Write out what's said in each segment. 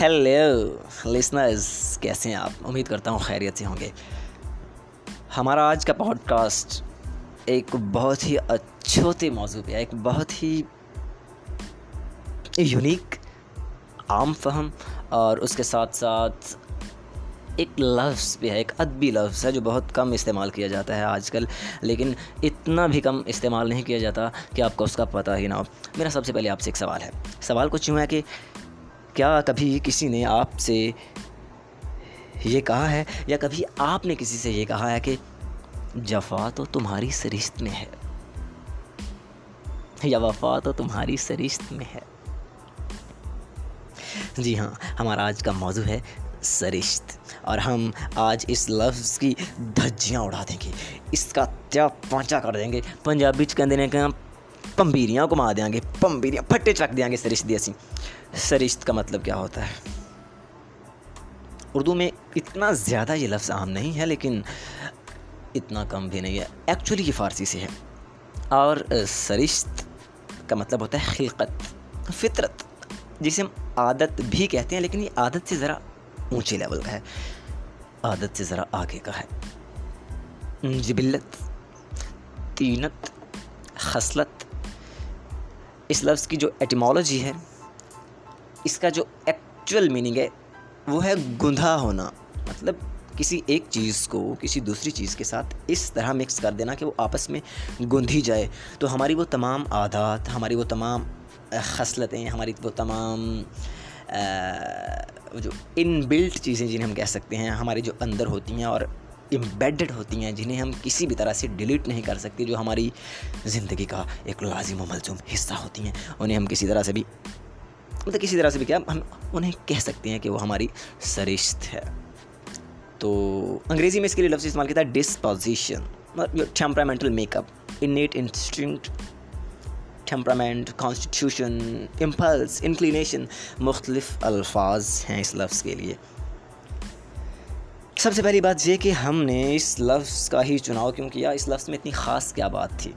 Hello listeners کیسے ہیں آپ؟ امید کرتا ہوں خیریت سے ہوں گے۔ ہمارا آج کا پوڈ کاسٹ ایک بہت ہی اچھوتے موضوع پہ ہے، ایک بہت ہی یونیک عام فہم، اور اس کے ساتھ ساتھ ایک لفظ بھی ہے، ایک ادبی لفظ ہے، جو بہت کم استعمال کیا جاتا ہے آج کل۔ لیکن اتنا بھی کم استعمال نہیں کیا جاتا کہ آپ کو اس کا پتہ ہی نہ ہو۔ میرا سب سے پہلے آپ سے ایک سوال ہے۔ سوال کچھ یوں ہے کہ کیا کبھی کسی نے آپ سے یہ کہا ہے؟ یا کبھی آپ نے کسی سے یہ کہا ہے کہ جفا تو تمہاری سرشت میں ہے۔ یا وفا تو تمہاری سرشت میں ہے۔ جی ہاں ہمارا آج کا موضوع ہے سرشت۔ اور ہم آج اس لفظ کی دھجیاں اڑا دیں گے۔ اس کا تیا پانچا کر دیں گے؟ پنجابی چکن کہ پمبیریاں کو مار دیں گے، پمبیریاں، پھٹے چک دیں گے سرشت دی سرشت کا مطلب کیا ہوتا ہے؟ اردو میں اتنا زیادہ یہ لفظ عام نہیں ہے، لیکن اتنا کم بھی نہیں ہے۔ ایکچولی یہ فارسی سے ہے۔ اور سرشت کا مطلب ہوتا ہے خلقت، فطرت، جسے ہم عادت بھی کہتے ہیں، لیکن یہ عادت سے ذرا اونچے لیول کا ہے۔ عادت سے ذرا آگے کا ہے۔ جبلت، تینت، خصلت، اس لفظ کی جو ایٹیمالوجی ہے اس کا جو ایکچول میننگ ہے، وہ ہے گندھا ہونا۔ مطلب کسی ایک چیز کو، کسی دوسری چیز کے ساتھ اس طرح مکس کر دینا کہ وہ آپس میں گندھی جائے۔ تو ہماری وہ تمام عادات، ہماری وہ تمام خصلتیں، ہماری وہ تمام جو ان بلٹ چیزیں جنہیں ہم کہہ سکتے ہیں ہماری جو اندر ہوتی ہیں اور امبیڈڈ ہوتی ہیں، جنہیں ہم کسی بھی طرح سے ڈیلیٹ نہیں کر سکتے، جو ہماری زندگی کا ایک لازم و ملزوم حصہ ہوتی ہیں، انہیں ہم کسی طرح سے بھی مطلب کسی طرح سے بھی کیا، ہم انہیں کہہ سکتے ہیں کہ وہ ہماری سرشت ہے۔ تو انگریزی میں اس کے لیے لفظ استعمال کیا تھا disposition temperamental make up innate instinct temperament constitution impulse inclination مختلف الفاظ ہیں اس لفظ کے لیے۔ سب سے پہلی بات یہ کہ ہم نے اس لفظ کا ہی چناؤ کیوں کیا؟ اس لفظ میں اتنی خاص کیا بات تھی؟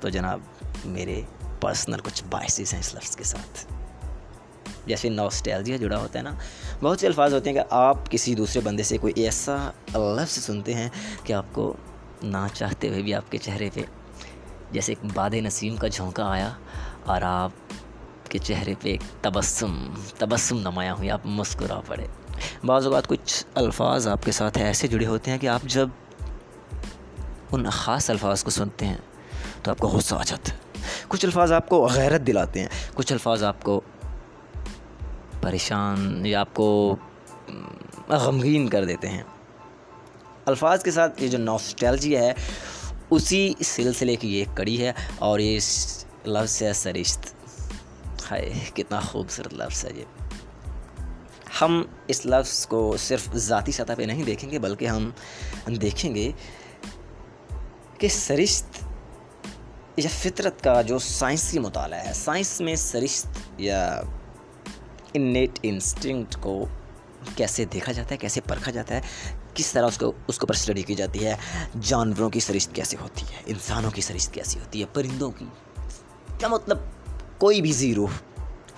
تو جناب، میرے پرسنل کچھ باعث ہیں اس لفظ کے ساتھ۔ جیسے نوسٹیلجیا جڑا ہوتا ہے نا، بہت سے الفاظ ہوتے ہیں کہ آپ کسی دوسرے بندے سے کوئی ایسا لفظ سنتے ہیں کہ آپ کو نہ چاہتے ہوئے بھی آپ کے چہرے پہ جیسے ایک باد نسیم کا جھونکا آیا اور آپ کے چہرے پہ ایک تبسم تبسم نمایاں ہوئی، آپ مسکرا پڑے۔ بعض اوقات کچھ الفاظ آپ کے ساتھ ایسے جڑے ہوتے ہیں کہ آپ جب ان خاص الفاظ کو سنتے ہیں تو آپ کو غصہ آ جاتا ہے۔ کچھ الفاظ آپ کو غیرت دلاتے ہیں، کچھ الفاظ آپ کو پریشان یا آپ کو غمگین کر دیتے ہیں۔ الفاظ کے ساتھ یہ جو نوسٹیلجی ہے، اسی سلسلے کی یہ کڑی ہے اور یہ لفظ ہے سرشت۔ ہائے، کتنا خوبصورت لفظ ہے یہ۔ ہم اس لفظ کو صرف ذاتی سطح پہ نہیں دیکھیں گے، بلکہ ہم دیکھیں گے کہ سرشت یا فطرت کا جو سائنسی مطالعہ ہے، سائنس میں سرشت یا انیٹ انسٹنکٹ کو کیسے دیکھا جاتا ہے، کیسے پرکھا جاتا ہے، کس طرح اس کو، اس کے اوپر اسٹڈی کی جاتی ہے، جانوروں کی سرشت کیسے ہوتی ہے، انسانوں کی سرشت کیسی ہوتی ہے، پرندوں کی، کیا مطلب کوئی بھی زیرو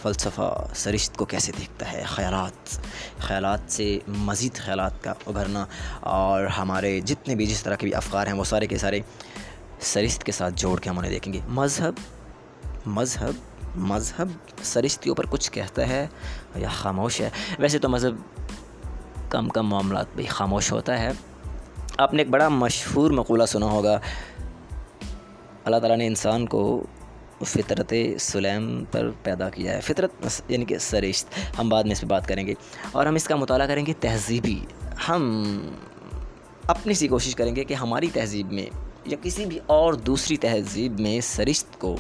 فلسفہ سرشت کو کیسے دیکھتا ہے؟ خیالات خیالات سے مزید خیالات کا ابھرنا اور ہمارے جتنے بھی جس طرح کے بھی افکار ہیں، وہ سارے کے سارے سرشت کے ساتھ جوڑ کے ہم انہیں دیکھیں گے۔ مذہب مذہب مذہب سرشت کے اوپر کچھ کہتا ہے یا خاموش ہے۔ ویسے تو مذہب کم کم معاملات بھی خاموش ہوتا ہے۔ آپ نے ایک بڑا مشہور مقولہ سنا ہوگا۔ اللہ تعالیٰ نے انسان کو فطرت سلیم پر پیدا کیا ہے۔ فطرت یعنی کہ سرشت۔ ہم بعد میں اس پہ بات کریں گے۔ اور ہم اس کا مطالعہ کریں گے تہذیبی۔ ہم اپنی سی کوشش کریں گے کہ ہماری تہذیب میں یا کسی بھی اور دوسری تہذیب میں سرشت کو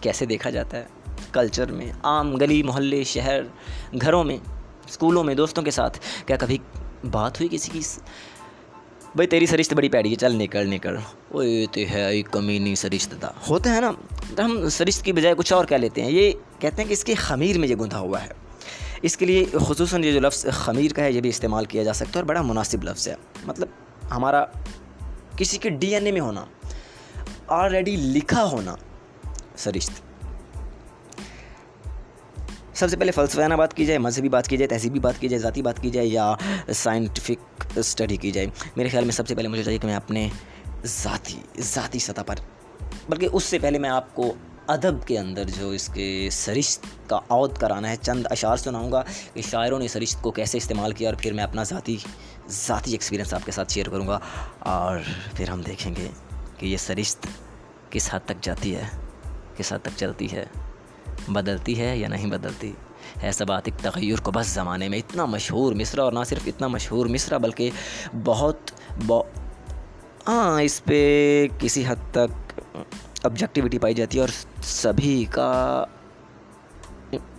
کیسے دیکھا جاتا ہے کلچر میں، عام گلی، محلے، شہر، گھروں میں اسکولوں میں، دوستوں کے ساتھ، کیا کبھی بات ہوئی کسی کی؟ بھائی تیری سرشت بڑی پیڑی ہے، چل نکل نکل۔ وہ تو ہے کمی نہیں سرشت تھا ہوتا ہے نا، ہم سرشت کی بجائے کچھ اور کہہ لیتے ہیں۔ یہ کہتے ہیں کہ اس کے خمیر میں یہ گندھا ہوا ہے۔ اس کے لیے خصوصاً یہ جو لفظ خمیر کا ہے، یہ بھی استعمال کیا جا سکتا ہے اور بڑا مناسب لفظ ہے۔ مطلب ہمارا کسی کے ڈی این اے میں ہونا آلریڈی لکھا ہونا سرشت سب سے پہلے فلسفیانہ بات کی جائے مذہبی بات کی جائے تہذیبی بات کی جائے ذاتی بات کی جائے یا سائنٹیفک اسٹڈی کی جائے میرے خیال میں سب سے پہلے مجھے چاہیے کہ میں اپنے ذاتی ذاتی سطح پر بلکہ اس سے پہلے میں آپ کو ادب کے اندر جو اس کے سرشت کا عود کرانا ہے چند اشعار سناؤں گا کہ شاعروں نے سرشت کو کیسے استعمال کیا اور پھر میں اپنا ذاتی ذاتی ایکسپیرینس آپ کے ساتھ شیئر کروں گا اور پھر ہم دیکھیں گے کہ یہ سرشت کس حد تک جاتی ہے کس حد تک چلتی ہے۔ بدلتی ہے یا نہیں بدلتی؟ ہے بات ایک تغیر کو بس زمانے میں اتنا مشہور مصرع اور نہ صرف اتنا مشہور مصرع بلکہ بہت ہاں اس پہ کسی حد تک آبجیکٹیوٹی پائی جاتی ہے اور سبھی کا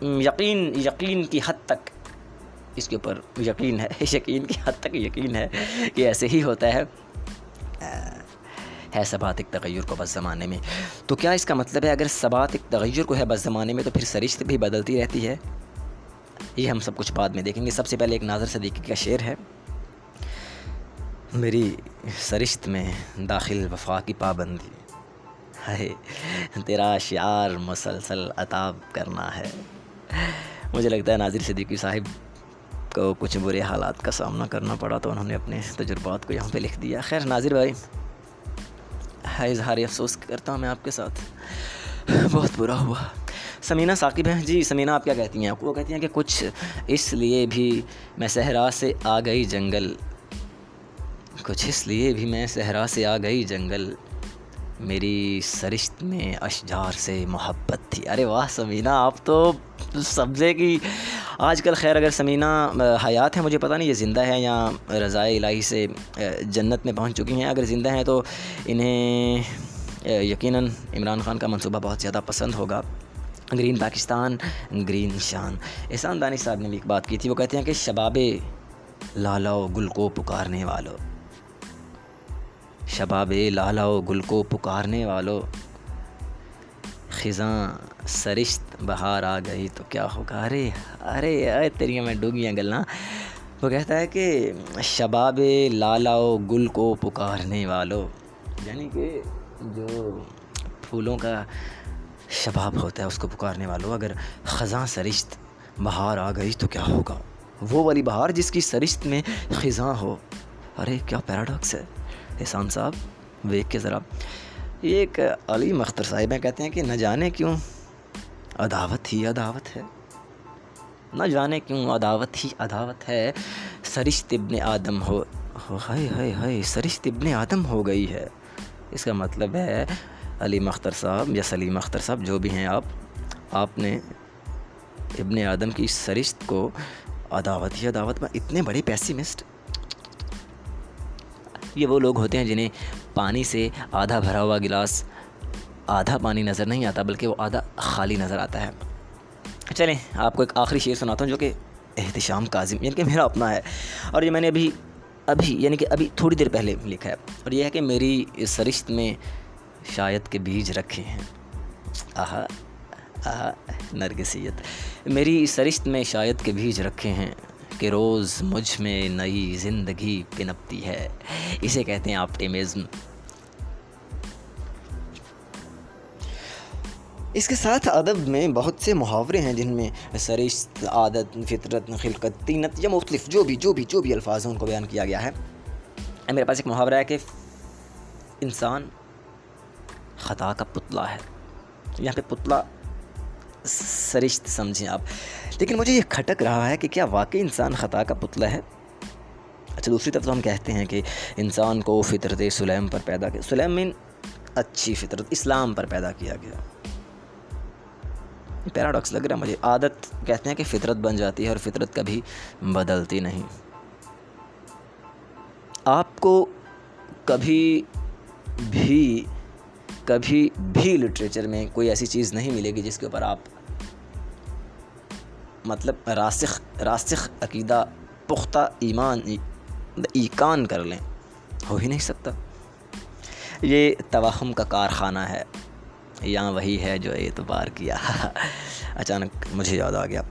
یقین یقین کی حد تک اس کے اوپر یقین ہے، یقین کی حد تک یقین ہے کہ ایسے ہی ہوتا ہے۔ ہے سبات ایک تغیر کو بس زمانے میں۔ تو کیا اس کا مطلب ہے اگر سبات ایک تغیر کو ہے بس زمانے میں تو پھر سرشت بھی بدلتی رہتی ہے؟ یہ ہم سب کچھ بعد میں دیکھیں گے۔ سب سے پہلے ایک ناظر صدیقی کا شعر ہے۔ میری سرشت میں داخل وفا کی پابندی۔ ہے تیرا شعار مسلسل عطاب کرنا ہے۔ مجھے لگتا ہے ناظر صدیقی صاحب کو کچھ برے حالات کا سامنا کرنا پڑا تو انہوں نے اپنے تجربات کو یہاں پہ لکھ دیا۔ خیر، ناظر بھائی۔ ہاں، اظہار افسوس کرتا ہوں میں آپ کے ساتھ۔ بہت برا ہوا۔ سمینہ ثاقب ہیں۔ جی سمینہ آپ کیا کہتی ہیں؟ وہ کہتی ہیں کہ کچھ اس لیے بھی میں صحرا سے آ گئی جنگل۔ کچھ اس لیے بھی میں صحرا سے آ گئی جنگل۔ میری سرشت میں اشجار سے محبت تھی۔ ارے واہ، سمینہ، آپ تو سبزے کی آج کل خیر، اگر سمینہ حیات ہیں، مجھے پتہ نہیں، یہ زندہ ہے یا رضائے الہی سے جنت میں پہنچ چکی ہیں۔ اگر زندہ ہیں تو انہیں یقیناً عمران خان کا منصوبہ بہت زیادہ پسند ہوگا۔ گرین پاکستان، گرین شان۔ احسان دانش صاحب نے بھی ایک بات کی تھی، وہ کہتے ہیں کہ شباب لالاؤ گل کو پکارنے والوں شباب لالا و گل کو پکارنے والو۔ خزاں سرشت بہار آ گئی تو کیا ہوگا؟ ارے ارے ارے، تیری میں ڈوگیاں گلنا۔ وہ کہتا ہے کہ شباب لالا و گل کو پکارنے والو۔ یعنی کہ جو پھولوں کا شباب ہوتا ہے، اس کو پکارنے والوں اگر خزاں سرشت بہار آ گئی تو کیا ہوگا؟ وہ والی بہار جس کی سرشت میں خزاں ہو۔ ارے، کیا پیراڈاکس ہے؟ احسان صاحب دیکھ کے ذرا۔ یہ ایک علی مختر صاحب ہیں کہتے ہیں کہ نہ جانے کیوں؟ عداوت ہی عداوت ہے۔ نہ جانے کیوں؟ عداوت ہی عداوت ہے۔ سرشت ابن آدم ہو، ہائے ہائے ہائے، سرشت ابن آدم ہو گئی ہے۔ اس کا مطلب ہے علی مختر صاحب یا سلیم اختر صاحب، جو بھی ہیں آپ آپ نے ابن آدم کی سرشت کو عداوت ہی عداوت میں اتنے بڑے پیسیمسٹ یہ وہ لوگ ہوتے ہیں جنہیں پانی سے آدھا بھرا ہوا گلاس آدھا پانی نظر نہیں آتا، بلکہ وہ آدھا خالی نظر آتا ہے۔ چلیں، آپ کو ایک آخری شعر سناتا ہوں جو کہ احتشام کاظم یعنی کہ میرا اپنا ہے۔ اور یہ میں نے ابھی ابھی یعنی کہ ابھی تھوڑی دیر پہلے لکھا ہے۔ اور یہ ہے کہ میری سرشت میں شاید کے بیج رکھے ہیں۔ آہا آہا، نرگسیت۔ میری سرشت میں شاید کے بیج رکھے ہیں۔ کہ روز مجھ میں نئی زندگی پنپتی ہے۔ اسے کہتے ہیں آپٹیمزم۔ اس کے ساتھ ادب میں بہت سے محاورے ہیں جن میں سرشت، عادت، فطرت، خلقت، تینت یا مختلف جو بھی جو بھی جو بھی الفاظ ہیں ان کو بیان کیا گیا ہے۔ میرے پاس ایک محاورہ ہے کہ انسان خطا کا پتلا ہے۔ یہاں پہ پتلا سرشت سمجھیں آپ۔ لیکن مجھے یہ کھٹک رہا ہے کہ کیا واقعی انسان خطا کا پتلا ہے؟ اچھا دوسری طرف تو ہم کہتے ہیں کہ انسان کو فطرت سلیم پر پیدا کیا، سلیم مین اچھی فطرت، اسلام پر پیدا کیا گیا۔ پیراڈاکس لگ رہا ہے، مجھے عادت کہتے ہیں کہ فطرت بن جاتی ہے اور فطرت کبھی بدلتی نہیں۔ آپ کو کبھی بھی کبھی بھی لٹریچر میں کوئی ایسی چیز نہیں ملے گی جس کے اوپر آپ مطلب راسخ راسخ عقیدہ، پختہ ایمان، ایکان کر لیں، ہو ہی نہیں سکتا۔ یہ توہم کا کارخانہ ہے۔ یہاں وہی ہے جو اعتبار کیا۔ اچانک مجھے یاد آ گیا۔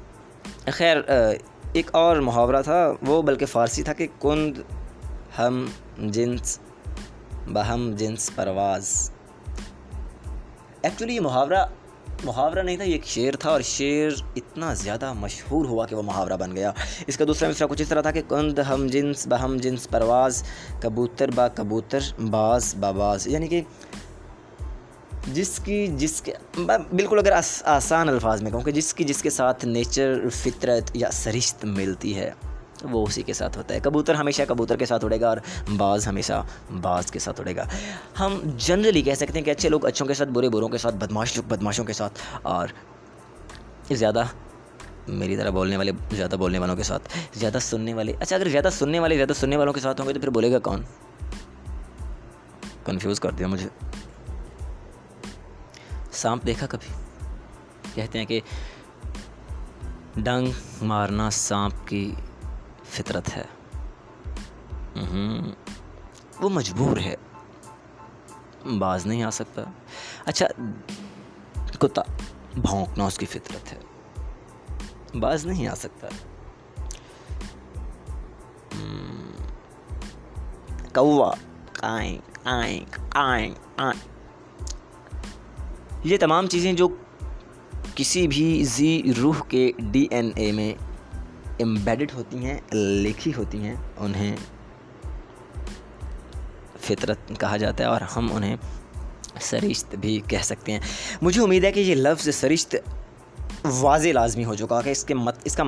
خیر، ایک اور محاورہ تھا۔ وہ بلکہ فارسی تھا کہ کند، ہم، جنس، بہم، جنس، پرواز۔ ایکچولی یہ محاورہ محاورہ نہیں تھا، یہ ایک شعر تھا اور شعر اتنا زیادہ مشہور ہوا کہ وہ محاورہ بن گیا۔ اس کا دوسرا مصرع کچھ اس طرح تھا کہ کند ہم جنس بہم جنس پرواز، کبوتر با کبوتر باز باز۔ یعنی کہ جس کی جس کے بالکل اگر آسان الفاظ میں کہوں کہ جس کی جس کے ساتھ نیچر فطرت یا سرشت ملتی ہے۔ وہ اسی کے ساتھ ہوتا ہے۔ کبوتر ہمیشہ کبوتر کے ساتھ اڑے گا اور بعض ہمیشہ بعض کے ساتھ اڑے گا۔ ہم جنرلی کہہ سکتے ہیں کہ اچھے لوگ اچھوں کے ساتھ، برے بروں کے ساتھ، بدماش لوگ بدماشوں کے ساتھ اور زیادہ میری طرح بولنے والے، زیادہ بولنے والوں کے ساتھ، زیادہ سننے والے اچھا اگر زیادہ سننے والے، زیادہ سننے والوں کے ساتھ ہوں گے تو پھر بولے گا کون؟ کنفیوز کر دیا مجھے۔ سانپ دیکھا کبھی؟ کہتے ہیں کہ ڈنگ مارنا سانپ کی فطرت ہے۔ وہ مجبور ہے۔ باز نہیں آ سکتا۔ اچھا کتا بھونکنا اس کی فطرت ہے۔ باز نہیں آ سکتا۔ کوا یہ تمام چیزیں جو کسی بھی زی روح کے ڈی این اے میں امبیڈڈ ہوتی ہیں لکھی ہوتی ہیں، انہیں فطرت کہا جاتا ہے اور ہم انہیں سرشت بھی کہہ سکتے ہیں۔ مجھے امید ہے کہ یہ لفظ سرشت واضح لازمی ہو چکا کہ اس کے مت، اس کا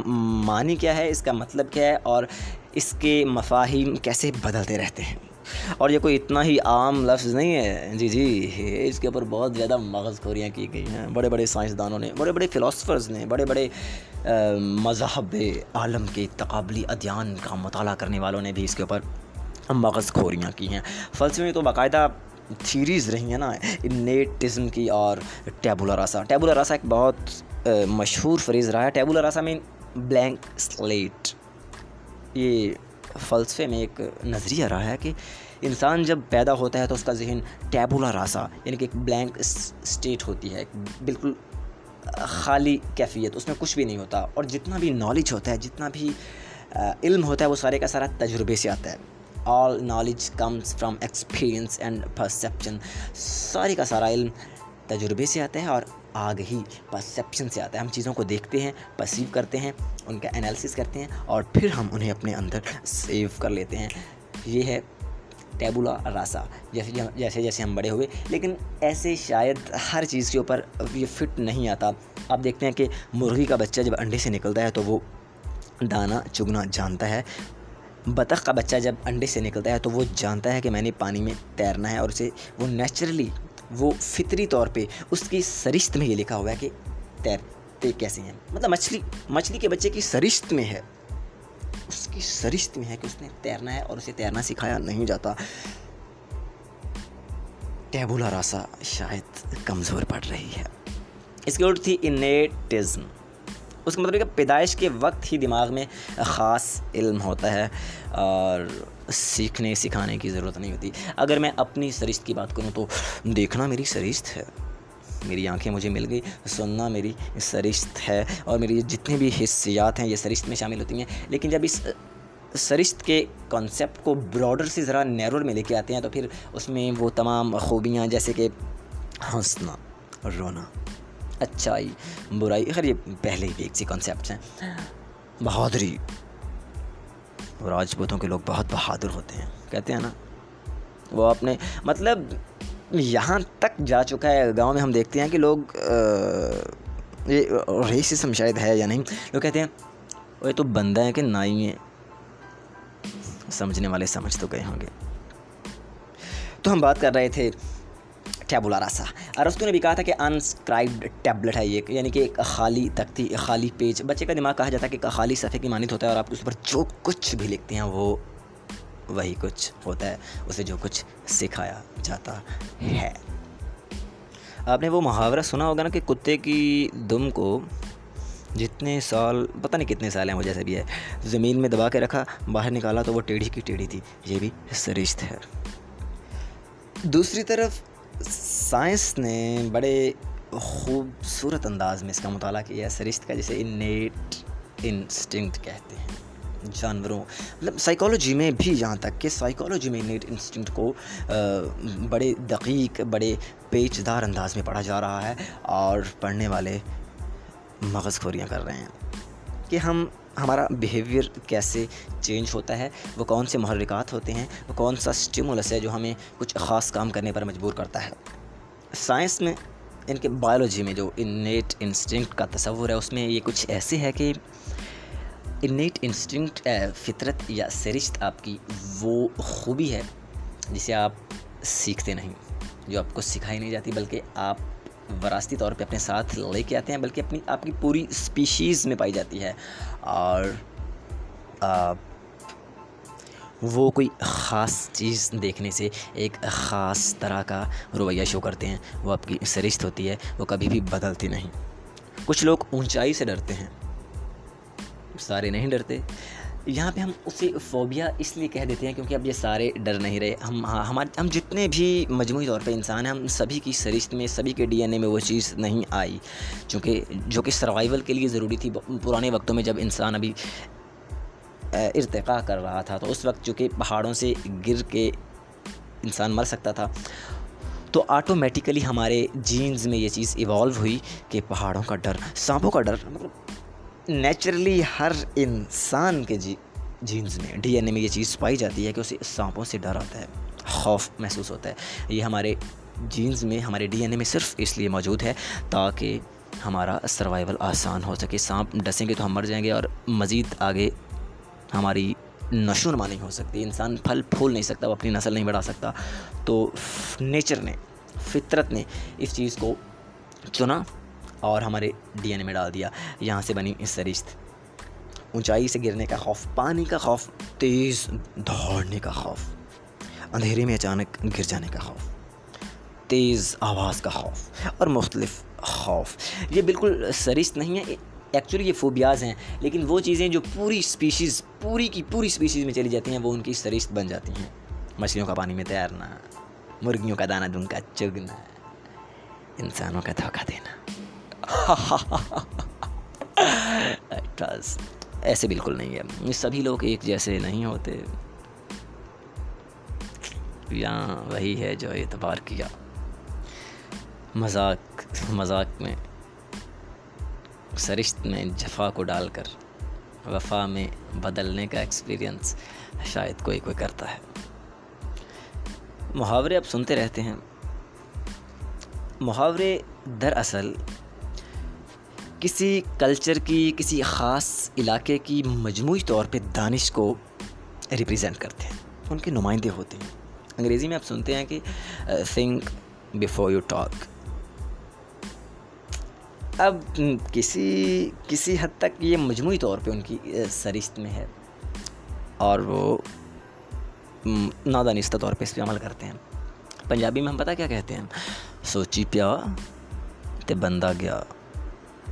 معنی کیا ہے؟ اس کا مطلب کیا ہے؟ اور اس کے مفاہیم کیسے بدلتے رہتے ہیں؟ اور یہ کوئی اتنا ہی عام لفظ نہیں ہے۔ جی جی اس کے اوپر بہت زیادہ مغز خوریاں کی گئی ہیں۔ بڑے بڑے سائنسدانوں نے، بڑے بڑے فلاسفرز نے، بڑے بڑے مذہب عالم کے تقابلی ادیان کا مطالعہ کرنے والوں نے بھی اس کے اوپر مغز خوریاں کی ہیں۔ فلسفے میں تو باقاعدہ تھیریز رہی ہیں نا نیٹزم کی اور ٹیبولا راسا ٹیبولا راسا ایک بہت مشہور فریز رہا ہے۔ ٹیبولا راسا میں بلینک سلیٹ یہ فلسفے میں ایک نظریہ رہا ہے کہ انسان جب پیدا ہوتا ہے تو اس کا ذہن ٹیبولا راسا یعنی کہ ایک بلینک اسٹیٹ ہوتی ہے بالکل خالی کیفیت، اس میں کچھ بھی نہیں ہوتا۔ اور جتنا بھی نالج ہوتا ہے، جتنا بھی علم ہوتا ہے، وہ سارے کا سارا تجربے سے آتا ہے۔ All knowledge comes from experience and perception ساری کا سارا علم تجربے سے آتا ہے اور آگہی پرسیپشن سے آتا ہے ہم چیزوں کو دیکھتے ہیں پرسیو کرتے ہیں، ان کا انالیسس کرتے ہیں اور پھر ہم انہیں اپنے اندر سیو کر لیتے ہیں۔ یہ ہے ٹیبولا راسا جیسے جیسے جیسے ہم بڑے ہوئے۔ لیکن ایسے شاید ہر چیز کے اوپر یہ فٹ نہیں آتا۔ آپ دیکھتے ہیں کہ مرغی کا بچہ جب انڈے سے نکلتا ہے تو وہ دانہ چگنا جانتا ہے۔ بطخ کا بچہ جب انڈے سے نکلتا ہے تو وہ جانتا ہے کہ میں نے پانی میں تیرنا ہے اور اسے وہ نیچرلی وہ فطری طور پہ اس کی سرشت میں یہ لکھا ہوا ہے کہ تیرتے کیسے ہیں؟ مطلب مچھلی مچھلی کے بچے کی سرشت میں ہے۔ اس کی سرشت میں ہے کہ اس نے تیرنا ہے اور اسے تیرنا سکھایا نہیں جاتا۔ ٹیبولا راسا شاید کمزور پڑ رہی ہے۔ اس کی اولٹ تھی انیٹزم۔ اس کا مطلب کہ پیدائش کے وقت ہی دماغ میں خاص علم ہوتا ہے اور سیکھنے، سکھانے کی ضرورت نہیں ہوتی۔ اگر میں اپنی سرشت کی بات کروں تو دیکھنا میری سرشت ہے۔ میری آنکھیں مجھے مل گئی، سننا میری سرشت ہے۔ اور میری جتنے بھی حصیات ہیں، یہ سرشت میں شامل ہوتی ہیں۔ لیکن جب اس سرشت کے کانسیپٹ کو براڈر سے ذرا نیرور میں لے کے آتے ہیں، تو پھر اس میں وہ تمام خوبیاں، جیسے کہ ہنسنا، رونا، اچھائی، برائی، خیر، یہ پہلے ہی ایک سی کانسیپٹس ہیں۔ بہادری راجپوتوں کے لوگ بہت بہادر ہوتے ہیں۔ کہتے ہیں نا، وہ اپنے مطلب یہاں تک جا چکا ہے۔ گاؤں میں ہم دیکھتے ہیں کہ لوگ یہ ریسسم شاید ہے یا نہیں۔ لوگ کہتے ہیں، وہ یہ تو بندہ ہے کہ نائی ہیں سمجھنے والے سمجھ تو گئے ہوں گے۔ تو ہم بات کر رہے تھے ٹیبولا راسا ارستو نے بھی کہا تھا کہ انسکرائبڈ ٹیبلٹ ہے یہ یعنی کہ ایک خالی تختی خالی پیج بچے کا دماغ کہا جاتا ہے کہ ایک خالی صفحے کی مانت ہوتا ہے اور آپ اس پر جو کچھ بھی لکھتے ہیں، وہ وہی کچھ ہوتا ہے، اسے جو کچھ سکھایا جاتا ہے۔ آپ نے وہ محاورہ سنا ہوگا نا کہ کتے کی دم کو جتنے سال، پتہ نہیں کتنے سال ہیں، وہ جیسے بھی ہے، زمین میں دبا کے رکھا، باہر نکالا تو وہ ٹیڑھی کی ٹیڑھی تھی، یہ بھی سرشت ہے۔ دوسری طرف سائنس نے بڑے خوبصورت انداز میں اس کا مطالعہ کیا ہے سرشت کا، جسے انیٹ انسٹنکٹ کہتے ہیں۔ جانوروں مطلب سائیکالوجی میں بھی جہاں تک کہ سائیکالوجی میں نیٹ انسٹنکٹ کو بڑے دقیق، بڑے پیچ دار انداز میں پڑھا جا رہا ہے اور پڑھنے والے مغز خوریاں کر رہے ہیں۔ کہ ہم ہمارا بیہیویئر کیسے چینج ہوتا ہے، وہ کون سے محرکات ہوتے ہیں، وہ کون سا اسٹیمولس ہے جو ہمیں کچھ خاص کام کرنے پر مجبور کرتا ہے۔ سائنس میں، ان کے بایولوجی میں جو انیٹ انسٹنکٹ کا تصور ہے، اس میں یہ کچھ ایسے ہے کہ انیٹ انسٹنکٹ فطرت یا سرشت آپ کی وہ خوبی ہے جسے آپ سیکھتے نہیں، جو آپ کو سکھائی نہیں جاتی، بلکہ آپ وراثتی طور پہ اپنے ساتھ لے کے آتے ہیں، بلکہ اپنی آپ کی پوری اسپیشیز میں پائی جاتی ہے۔ اور وہ کوئی خاص چیز دیکھنے سے ایک خاص طرح کا رویہ شو کرتے ہیں۔ وہ آپ کی سرشت ہوتی ہے، وہ کبھی بھی بدلتی نہیں۔ کچھ لوگ اونچائی سے ڈرتے ہیں۔ سارے نہیں ڈرتے۔ یہاں پہ ہم اسے فوبیا اس لیے کہہ دیتے ہیں کیونکہ اب یہ سارے ڈر نہیں رہے۔ ہم ہاں، ہمارے ہم جتنے بھی مجموعی طور پہ انسان ہیں، ہم سبھی کی سرشت میں، سبھی کے ڈی این اے میں وہ چیز نہیں آئی۔ چونکہ جو کہ سروائیول کے لیے ضروری تھی، پرانے وقتوں میں جب انسان ابھی ارتقاء کر رہا تھا، تو اس وقت چونکہ پہاڑوں سے گر کے انسان مر سکتا تھا، تو آٹومیٹیکلی ہمارے جینز میں یہ چیز ایوالو ہوئی کہ پہاڑوں کا ڈر، سانپوں کا ڈر مطلب نیچرلی ہر انسان کے جی جینز میں ڈی این اے میں یہ چیز پائی جاتی ہے کہ اسے سانپوں سے ڈر آتا ہے، خوف محسوس ہوتا ہے۔ یہ ہمارے جینز میں، ہمارے ڈی این اے میں صرف اس لیے موجود ہے تاکہ ہمارا سروائیول آسان ہو سکے۔ سانپ ڈسیں گے تو ہم مر جائیں گے اور مزید آگے ہماری نشو نما نہیں ہو سکتی۔ انسان پھل پھول نہیں سکتا، وہ اپنی نسل نہیں بڑھا سکتا۔ تو نیچر نے، فطرت نے اس چیز کو چنا اور ہمارے ڈی این اے میں ڈال دیا۔ یہاں سے بنی اس سرشت اونچائی سے گرنے کا خوف، پانی کا خوف، تیز دوڑنے کا خوف۔ اندھیرے میں اچانک گر جانے کا خوف۔ تیز آواز کا خوف اور مختلف خوف۔ یہ بالکل سرشت نہیں ہے ایکچولی یہ فوبیاز ہیں۔ لیکن وہ چیزیں جو پوری اسپیشیز پوری کی پوری اسپیشیز میں چلی جاتی ہیں، وہ ان کی سرشت بن جاتی ہیں۔ مچھلیوں کا پانی میں تیرنا، مرغیوں کا دانہ دن کا چگنا، انسانوں کا دھوکہ دینا۔ ایسے بالکل نہیں ہے۔ سبھی لوگ ایک جیسے نہیں ہوتے۔ یہاں وہی ہے جو اعتبار کیا۔ مذاق مذاق میں سرشت میں جفا کو ڈال کر وفا میں بدلنے کا ایکسپیرینس شاید کوئی کوئی کرتا ہے۔ محاورے اب سنتے رہتے ہیں۔ محاورے دراصل کسی کلچر کی، کسی خاص علاقے کی مجموعی طور پہ دانش کو ریپریزنٹ کرتے ہیں۔ ان کے نمائندے ہوتے ہیں۔ انگریزی میں آپ سنتے ہیں کہ تھنک بیفور یو ٹاک اب کسی کسی حد تک یہ مجموعی طور پہ ان کی uh, سرشت میں ہے۔ اور وہ نادانستہ طور پہ اس پہ عمل کرتے ہیں۔ پنجابی میں ہم پتہ کیا کہتے ہیں؟ سوچی پیا تے بندہ گیا۔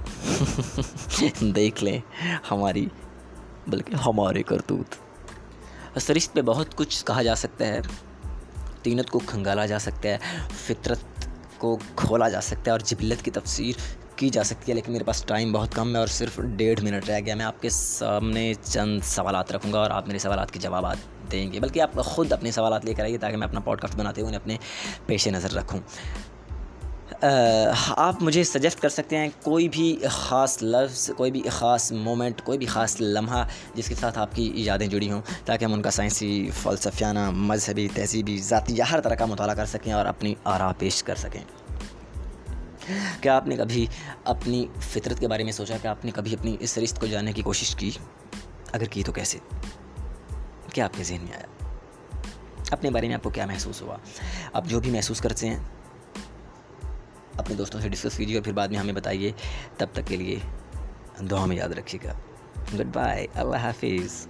دیکھ لیں ہماری، بلکہ ہمارے کرتوت۔ سرشت پہ بہت کچھ کہا جا سکتا ہے، تینت کو کھنگالا جا سکتا ہے، فطرت کو کھولا جا سکتا ہے اور جبلت کی تفسیر کی جا سکتی ہے، لیکن میرے پاس ٹائم بہت کم ہے اور صرف ڈیڑھ منٹ رہ گیا۔ میں آپ کے سامنے چند سوالات رکھوں گا اور آپ میرے سوالات کے جوابات دیں گے، بلکہ آپ خود اپنے سوالات لے کر آئیے تاکہ میں اپنا پوڈ کاسٹ بناتے ہوئے اپنے پیش نظر رکھوں۔ آپ مجھے سجیسٹ کر سکتے ہیں کوئی بھی خاص لفظ، کوئی بھی خاص مومنٹ کوئی بھی خاص لمحہ جس کے ساتھ آپ کی یادیں جڑی ہوں، تاکہ ہم ان کا سائنسی، فلسفیانہ، مذہبی، تہذیبی، ذاتی یا ہر طرح کا مطالعہ کر سکیں اور اپنی آرا پیش کر سکیں۔ کیا آپ نے کبھی اپنی فطرت کے بارے میں سوچا؟ کہ آپ نے کبھی اپنی اس رشت کو جاننے کی کوشش کی؟ اگر کی تو کیسے؟ کیا آپ کے ذہن میں آیا؟ اپنے بارے میں آپ کو کیا محسوس ہوا؟ آپ جو بھی محسوس کرتے ہیں اپنے دوستوں سے ڈسکس کیجیے اور پھر بعد میں ہمیں بتائیے تب تک کے لیے دعا میں یاد رکھیے گا. گڈ بائے اللہ حافظ